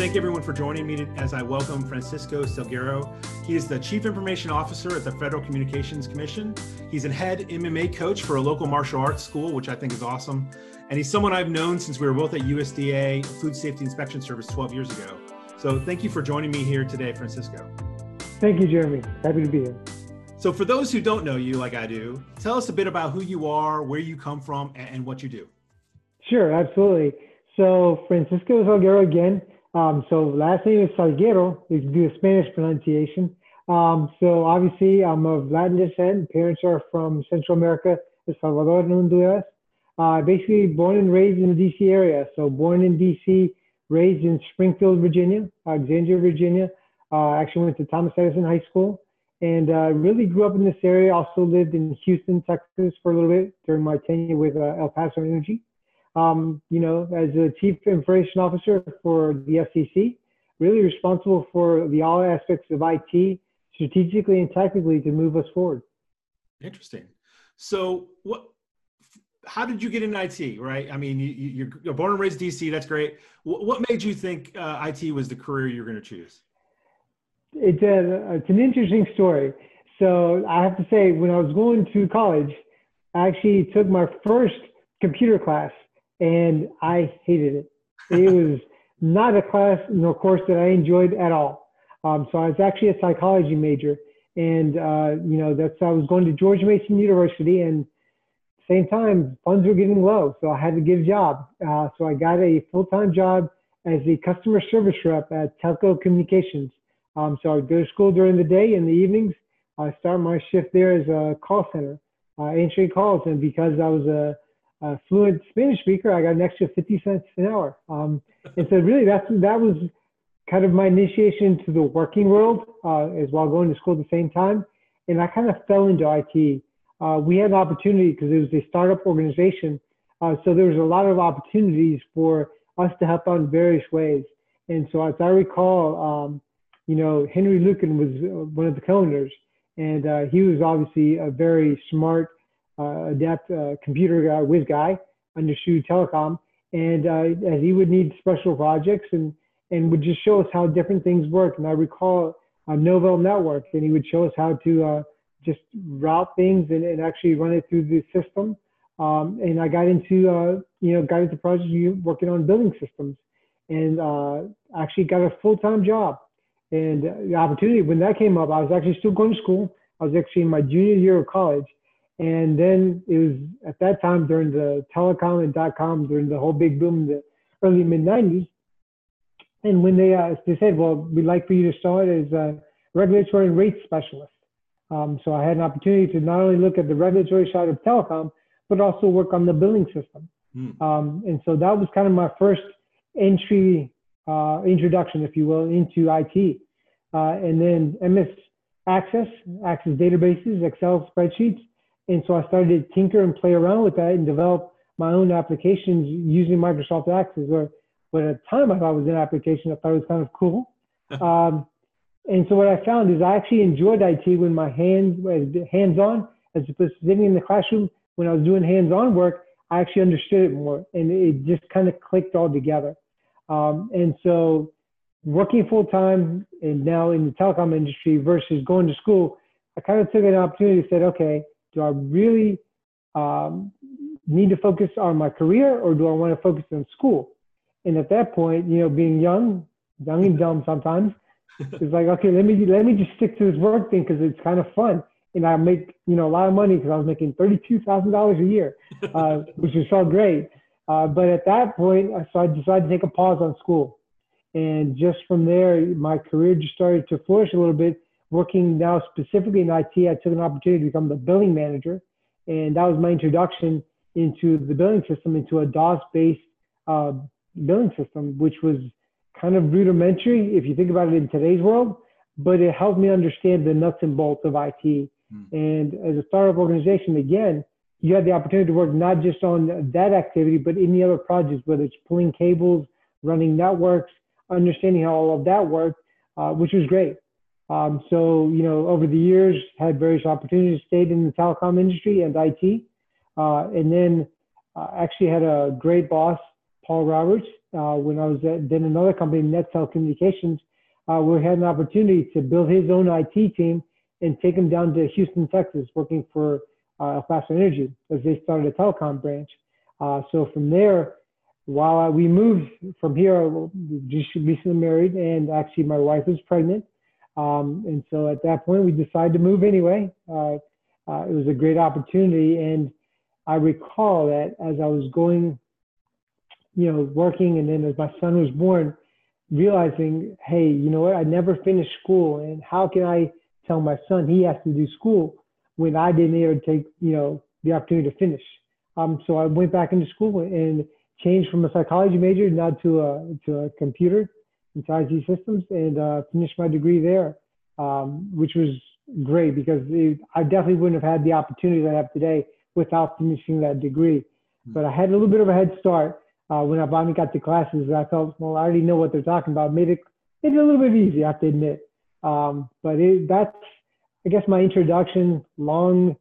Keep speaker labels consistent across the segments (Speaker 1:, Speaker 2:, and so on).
Speaker 1: thank everyone for joining me as I welcome Francisco Salguero. He is the Chief Information Officer at the Federal Communications Commission. He's a head MMA coach for a local martial arts school, which I think is awesome. And he's someone I've known since we were both at USDA Food Safety Inspection Service 12 years ago. So thank you for joining me here today, Francisco.
Speaker 2: Thank you, Jeremy. Happy to be here.
Speaker 1: So, for those who don't know you like I do, tell us a bit about who you are, where you come from, and what you do.
Speaker 2: Sure, absolutely. So, Francisco Salguero again. Um, so, last name is Salguero, do a Spanish pronunciation. Um, so, obviously, I'm of Latin descent. Parents are from Central America, El Salvador and Honduras. Uh, basically, born and raised in the DC area. So, born in DC, raised in Springfield, Virginia, Alexandria, Virginia. Uh, actually went to Thomas Edison High School and uh, really grew up in this area. Also lived in Houston, Texas for a little bit during my tenure with uh, El Paso Energy. Um, you know, as a chief information officer for the FCC, really responsible for the all aspects of IT strategically and technically to move us forward.
Speaker 1: Interesting. So, what? How did you get in IT? Right. I mean, you, are born and raised DC. That's great. What, what made you think uh, IT was the career you're going to choose?
Speaker 2: it's a it's an interesting story. So I have to say, when I was going to college, I actually took my first computer class, and I hated it. It was not a class nor course that I enjoyed at all. Um, so I was actually a psychology major, and uh, you know that's I was going to George Mason University, and same time funds were getting low, so I had to get a job. Uh, so I got a full time job as a customer service rep at Telco Communications um, so I would go to school during the day. In the evenings, I start my shift there as a call center, uh, answering calls. And because I was a, a, fluent Spanish speaker, I got an extra 50 cents an hour. Um, and so really that's, that was kind of my initiation to the working world uh, as while going to school at the same time. And I kind of fell into IT. Uh, we had an opportunity because it was a startup organization. Uh, so there was a lot of opportunities for us to help out in various ways. And so as I recall, um, you know, Henry Lucan was uh, one of the co-owners, and uh, he was obviously a very smart, adept uh, computer guy, whiz guy under Shu Telecom. And uh, as he would need special projects and, and would just show us how different things work. And I recall a Novell network, and he would show us how to uh, just route things and, and actually run it through the system. Um, and I got into, you know, got into projects working on building systems and actually got a full-time job and the opportunity, when that came up, I was actually still going to school. I was actually in my junior year of college. And then it was at that time during the telecom and dot com, during the whole big boom in the early mid 90s. And when they, uh, they said, well, we'd like for you to start as a regulatory and rate specialist. Um, so I had an opportunity to not only look at the regulatory side of telecom, but also work on the billing system. Mm. Um, and so that was kind of my first entry uh, introduction, if you will, into IT. Uh, and then MS Access, Access databases, Excel spreadsheets. And so I started to tinker and play around with that and develop my own applications using Microsoft Access. Or, but at the time I thought it was an application, I thought it was kind of cool. um, and so what I found is I actually enjoyed IT when my hands were hands-on, as opposed to sitting in the classroom. When I was doing hands-on work, I actually understood it more, and it just kind of clicked all together. Um, and so working full time and now in the telecom industry versus going to school, I kind of took an opportunity and said, okay, do I really um, need to focus on my career or do I want to focus on school? And at that point, you know, being young, young and dumb sometimes, it's like, okay, let me let me just stick to this work thing because it's kind of fun. And I make, you know, a lot of money because I was making thirty-two thousand dollars a year, uh, which was so great. Uh, but at that point, so I decided to take a pause on school. And just from there, my career just started to flourish a little bit. Working now specifically in IT, I took an opportunity to become the billing manager. And that was my introduction into the billing system, into a DOS based uh, billing system, which was kind of rudimentary if you think about it in today's world, but it helped me understand the nuts and bolts of IT. Mm. And as a startup organization, again, you had the opportunity to work not just on that activity, but any other projects, whether it's pulling cables, running networks, understanding how all of that worked, uh, which was great. Um, so, you know, over the years, had various opportunities, stayed in the telecom industry and IT, uh, and then uh, actually had a great boss, Paul Roberts, uh, when I was at then another company, NetCell Communications, uh, we had an opportunity to build his own IT team and take him down to Houston, Texas, working for uh, El Paso Energy as they started a telecom branch. Uh, so from there, while I, we moved from here, we just recently married, and actually my wife was pregnant. Um, and so at that point, we decided to move anyway. Uh, uh, it was a great opportunity, and I recall that as I was going, you know, working, and then as my son was born, realizing, hey, you know what? I never finished school, and how can I tell my son he has to do school when I didn't even take, you know, the opportunity to finish? Um, so I went back into school and changed from a psychology major now to a to a computer into IT systems and uh, finished my degree there, um, which was great because it, I definitely wouldn't have had the opportunity that I have today without finishing that degree. Hmm. But I had a little bit of a head start uh, when I finally got to classes. I felt, well, I already know what they're talking about. Made it, made it a little bit easy, I have to admit. Um, but it, that's, I guess, my introduction, long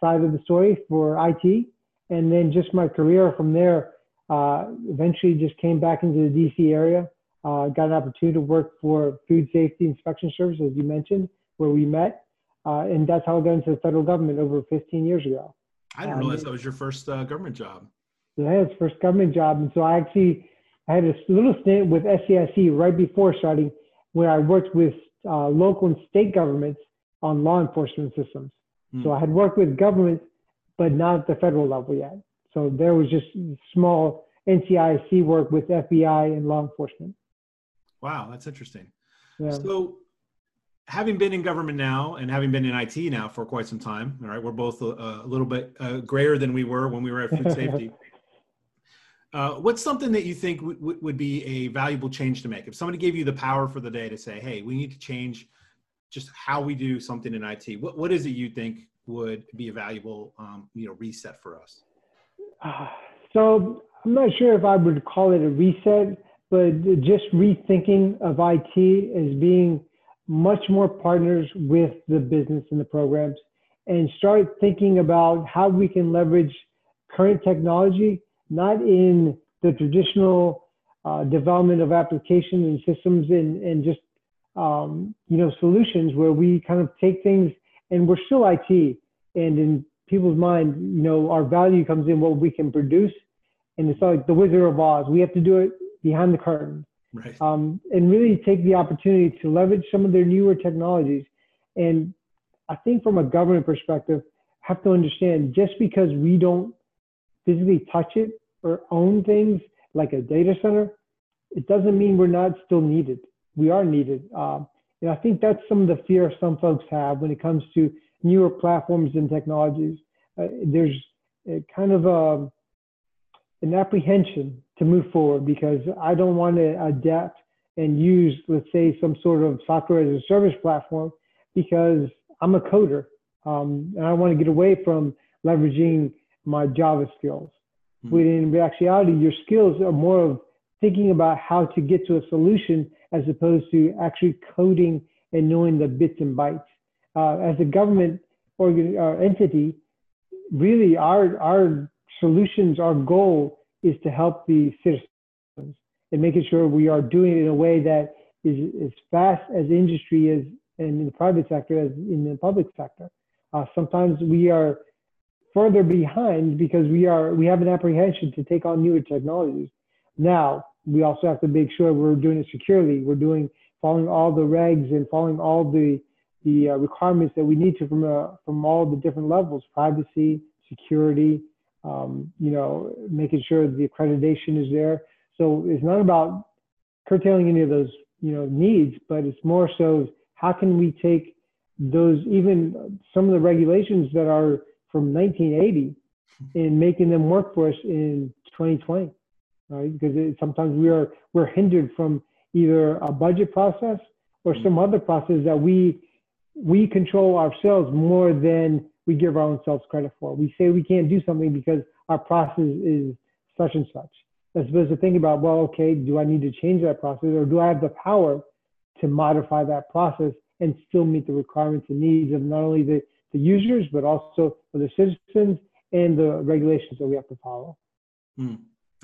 Speaker 2: side of the story for IT. And then just my career from there, uh, eventually just came back into the DC area. Uh, got an opportunity to work for Food Safety Inspection Service, as you mentioned, where we met. Uh, and that's how I got into the federal government over 15 years ago.
Speaker 1: I didn't realize um, that was your first uh, government job.
Speaker 2: Yeah, it's first government job. And so I actually I had a little stint with SAIC right before starting where I worked with uh, local and state governments on law enforcement systems. Hmm. So I had worked with government, but not at the federal level yet. So there was just small NCIC work with FBI and law enforcement.
Speaker 1: Wow, that's interesting. Yeah. So having been in government now and having been in IT now for quite some time, all right, we're both a, a little bit uh, grayer than we were when we were at food safety. uh, what's something that you think w- w- would be a valuable change to make? If somebody gave you the power for the day to say, hey, we need to change just how we do something in IT, what, what is it you think would be a valuable um, you know, reset for us?
Speaker 2: Uh, so I'm not sure if I would call it a reset, but just rethinking of IT as being – much more partners with the business and the programs and start thinking about how we can leverage current technology, not in the traditional uh, development of applications and systems and, and just um, you know solutions where we kind of take things and we're still IT and in people's mind, you know, our value comes in what we can produce. And it's like the Wizard of Oz. We have to do it behind the curtain
Speaker 1: right.
Speaker 2: um, and really take the opportunity to leverage some of their newer technologies. And I think from a government perspective, have to understand just because we don't physically touch it or own things like a data center, it doesn't mean we're not still needed. We are needed. Um, and I think that's some of the fear some folks have when it comes to newer platforms and technologies. Uh, there's kind of a, um, an apprehension to move forward because I don't want to adapt and use, let's say, some sort of software as a service platform because I'm a coder um, and I want to get away from leveraging my Java skills. Mm-hmm. When in actuality, your skills are more of thinking about how to get to a solution as opposed to actually coding and knowing the bits and bytes. Uh, as a government organ, uh, entity, really our, our solutions, our goal is to help the citizens and making sure we are doing it in a way that is as fast as industry is and in the private sector as in the public sector. Uh, sometimes we are further behind because we are we have an apprehension to take on newer technologies. Now we also have to make sure we're doing it securely. We're doing following all the regs and following all the the uh, requirements that we need to from uh, from all the different levels: privacy, security, um, you know, making sure the accreditation is there. So it's not about curtailing any of those, you know, needs, but it's more so how can we take those, even some of the regulations that are from 1980 and making them work for us in 2020, right? Because it, sometimes we are, we're hindered from either a budget process or some other process that we, we control ourselves more than we give our own selves credit for. We say we can't do something because our process is such and such. As opposed to thinking about, well, okay, do I need to change that process or do I have the power to modify that process and still meet the requirements and needs of not only the, the users, but also for the citizens and the regulations that we have to follow.
Speaker 1: Hmm.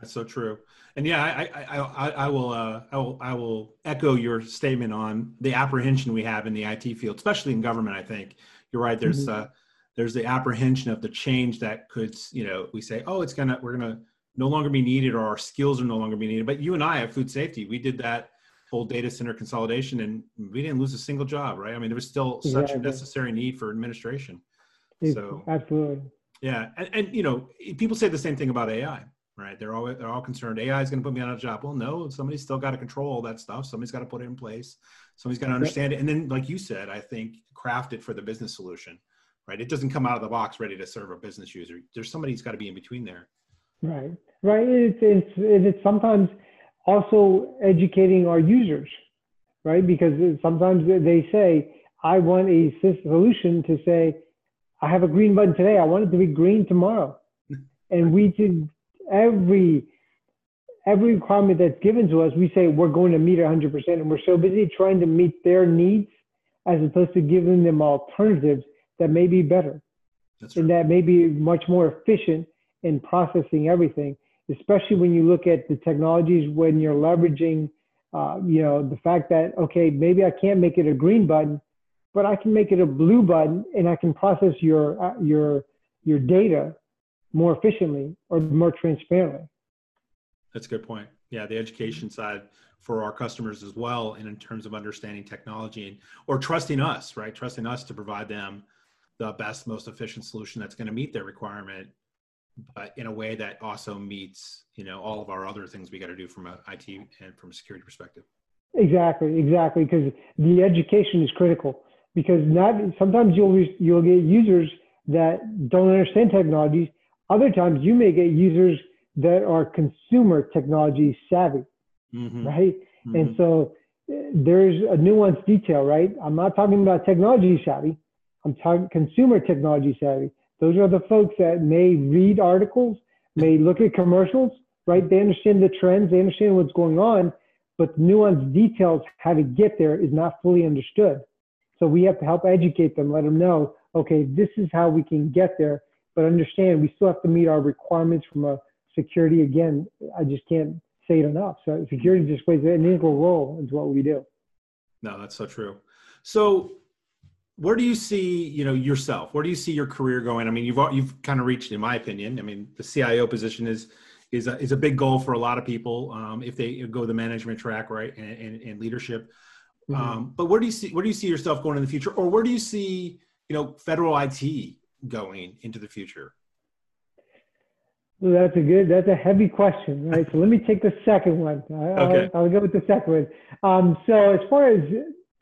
Speaker 1: That's so true. And yeah, I, I, I, I will, uh, I will, I will echo your statement on the apprehension we have in the IT field, especially in government. I think you're right. There's, mm-hmm. uh, there's the apprehension of the change that could, you know, we say, oh, it's gonna, we're gonna no longer be needed, or our skills are no longer be needed. But you and I have food safety. We did that whole data center consolidation, and we didn't lose a single job, right? I mean, there was still such a necessary need for administration.
Speaker 2: so absolutely,
Speaker 1: yeah, and, and you know, people say the same thing about AI right? They're all they're all concerned AI is going to put me on a job. Well, no, somebody's still got to control all that stuff. Somebody's got to put it in place. Somebody's got to understand it, and then, like you said, I think craft it for the business solution, right? It doesn't come out of the box ready to serve a business user. There's somebody's got to be in between there.
Speaker 2: Right, right. It's it's it's sometimes also educating our users, right? Because sometimes they say, I want a solution to say, I have a green button today. I want it to be green tomorrow. and we did every every requirement that's given to us, we say we're going to meet 100%, and we're so busy trying to meet their needs as opposed to giving them alternatives that may be better that's and that may be much more efficient in processing everything. Especially when you look at the technologies when you're leveraging, uh, you know, the fact that okay, maybe I can't make it a green button, but I can make it a blue button, and I can process your uh, your your data more efficiently or more transparently.
Speaker 1: That's a good point. Yeah, the education side for our customers as well, and in terms of understanding technology and or trusting us, right? Trusting us to provide them the best, most efficient solution that's going to meet their requirement, but in a way that also meets, you know, all of our other things we got to do from a IT and from a security perspective.
Speaker 2: Exactly, exactly, because the education is critical. Because not sometimes you'll you'll get users that don't understand technologies other times you may get users that are consumer technology savvy, mm-hmm. right? Mm-hmm. And so eh, there's a nuanced detail, right? I'm not talking about technology savvy. I'm talking consumer technology savvy. Those are the folks that may read articles, may look at commercials, right? They understand the trends, they understand what's going on, but nuanced details, how to get there is not fully understood. So we have to help educate them, let them know, okay, this is how we can get there but understand we still have to meet our requirements from a security. Again, I just can't say it enough. So security just plays an integral role into what we do.
Speaker 1: No, that's so true. So where do you see you know yourself where do you see your career going i mean you've you've kind of reached in my opinion i mean the cio position is is a, is a big goal for a lot of people um, if they go the management track right and, and, and leadership mm-hmm. um, but where do you see where do you see yourself going in the future or where do you see you know federal it going into the future?
Speaker 2: Well, that's a good, that's a heavy question, right? so let me take the second one.
Speaker 1: okay.
Speaker 2: I'll, I'll go with the second one. Um, so as far as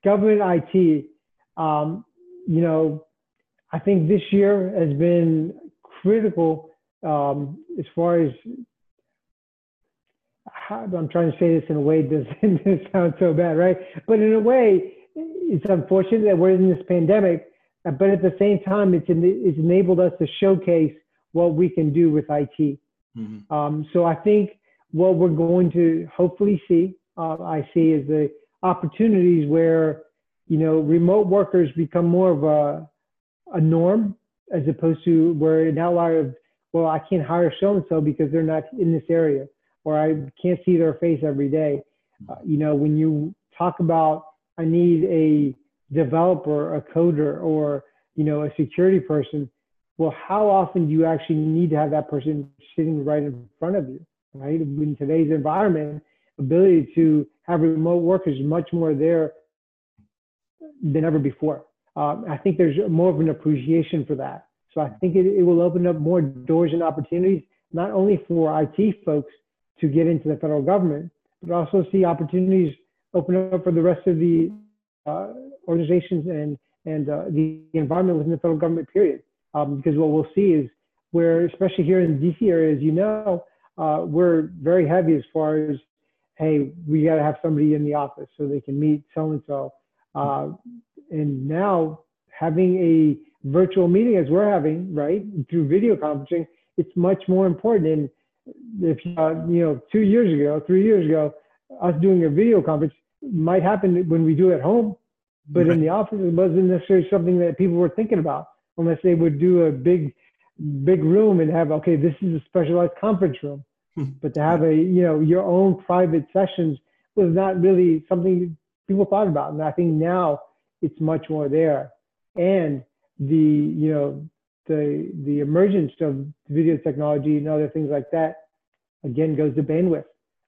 Speaker 2: government IT, um, you know, I think this year has been critical um, as far as how, I'm trying to say this in a way that doesn't sound so bad, right? But in a way, it's unfortunate that we're in this pandemic uh, but at the same time, it's, in, it's enabled us to showcase what we can do with IT. Mm-hmm. Um, so I think what we're going to hopefully see, uh, I see, is the opportunities where you know remote workers become more of a a norm as opposed to where an outlier of well I can't hire so and so because they're not in this area or I can't see their face every day. Uh, you know when you talk about I need a developer, a coder, or you know a security person, well, how often do you actually need to have that person sitting right in front of you, right? In today's environment, ability to have remote workers much more there than ever before. Um, I think there's more of an appreciation for that. So I think it, it will open up more doors and opportunities, not only for IT folks to get into the federal government, but also see opportunities open up for the rest of the uh, organizations and and uh, the, the, environment within the federal government. Period. Um, because what we'll see is where, especially here in the DC area, as you know, uh, we're very heavy as far as hey, we got to have somebody in the office so they can meet so and so. And now having a virtual meeting as we're having, right, through video conferencing, it's much more important. And if uh, you know, two years ago, three years ago, us doing a video conference might happen when we do it at home but right. in the office, it wasn't necessarily something that people were thinking about unless they would do a big, big room and have, okay, this is a specialized conference room. Hmm. But to have a, you know, your own private sessions was not really something people thought about. And I think now it's much more there. And the, you know, the, the emergence of video technology and other things like that, again, goes to bandwidth.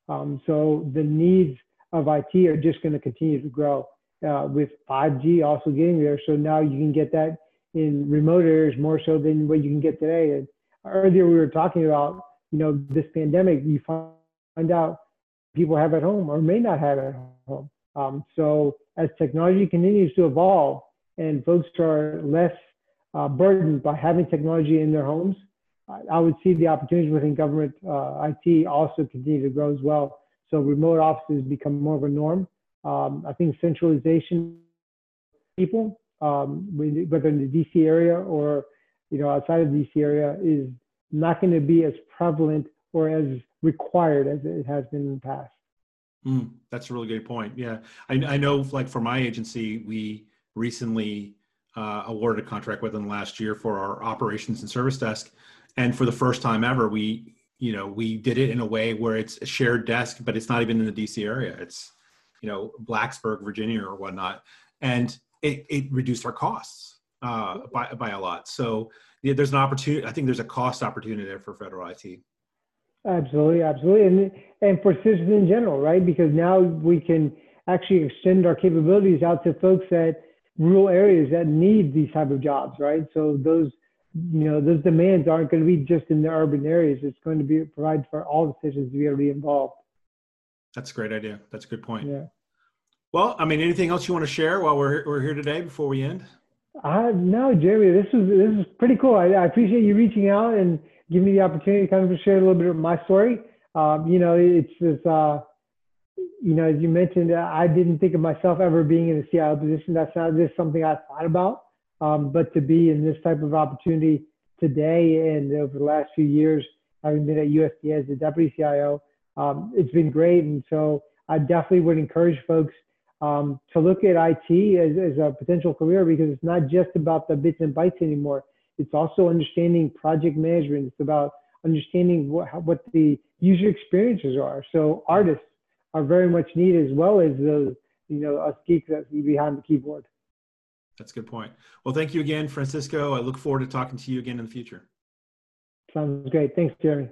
Speaker 2: Um, so the needs of IT are just going to continue to grow uh, with 5G also getting there. So now you can get that in remote areas more so than what you can get today. And earlier we were talking about, you know, this pandemic, you find out people have at home or may not have at home. Um, so as technology continues to evolve and folks are less uh, burdened by having technology in their homes, I, I would see the opportunities within government uh, IT also continue to grow as well. So remote offices become more of a norm. Um, I think centralization people, um, whether in the DC area or you know outside of the DC area, is not going to be as prevalent or as required as it has been in the past.
Speaker 1: Mm, that's a really good point. Yeah, I, I, know. Like for my agency, we recently uh, awarded a contract within the last year for our operations and service desk, and for the first time ever, we you know we did it in a way where it's a shared desk, but it's not even in the DC area. It's you know Blacksburg, Virginia, or whatnot, and it, it reduced our costs uh, by by a lot. So yeah, there's an opportunity. I think there's a cost opportunity there for federal IT.
Speaker 2: Absolutely, absolutely, and and for citizens in general, right? Because now we can actually extend our capabilities out to folks at rural areas that need these type of jobs, right? So those you know those demands aren't going to be just in the urban areas. It's going to be provided for all the citizens to be able to be involved.
Speaker 1: That's a great idea. That's a good point.
Speaker 2: Yeah.
Speaker 1: Well, I mean, anything else you want to share while we're we're here today before we end?
Speaker 2: Uh, no, Jeremy, this is this is pretty cool. I, I appreciate you reaching out and giving me the opportunity to kind of share a little bit of my story. Um, you know, it's this, uh, you know, as you mentioned, I didn't think of myself ever being in a CIO position. That's not just something I thought about. Um, but to be in this type of opportunity today and over the last few years, having been at USDA as the deputy CIO, um, it's been great. And so I definitely would encourage folks um, to look at IT as, as a potential career because it's not just about the bits and bytes anymore. It's also understanding project management. It's about understanding what, what the user experiences are. So artists are very much needed as well as those, you know, us geeks that be behind the keyboard.
Speaker 1: That's a good point. Well, thank you again, Francisco. I look forward to talking to you again in the future.
Speaker 2: Sounds great. Thanks, Jeremy.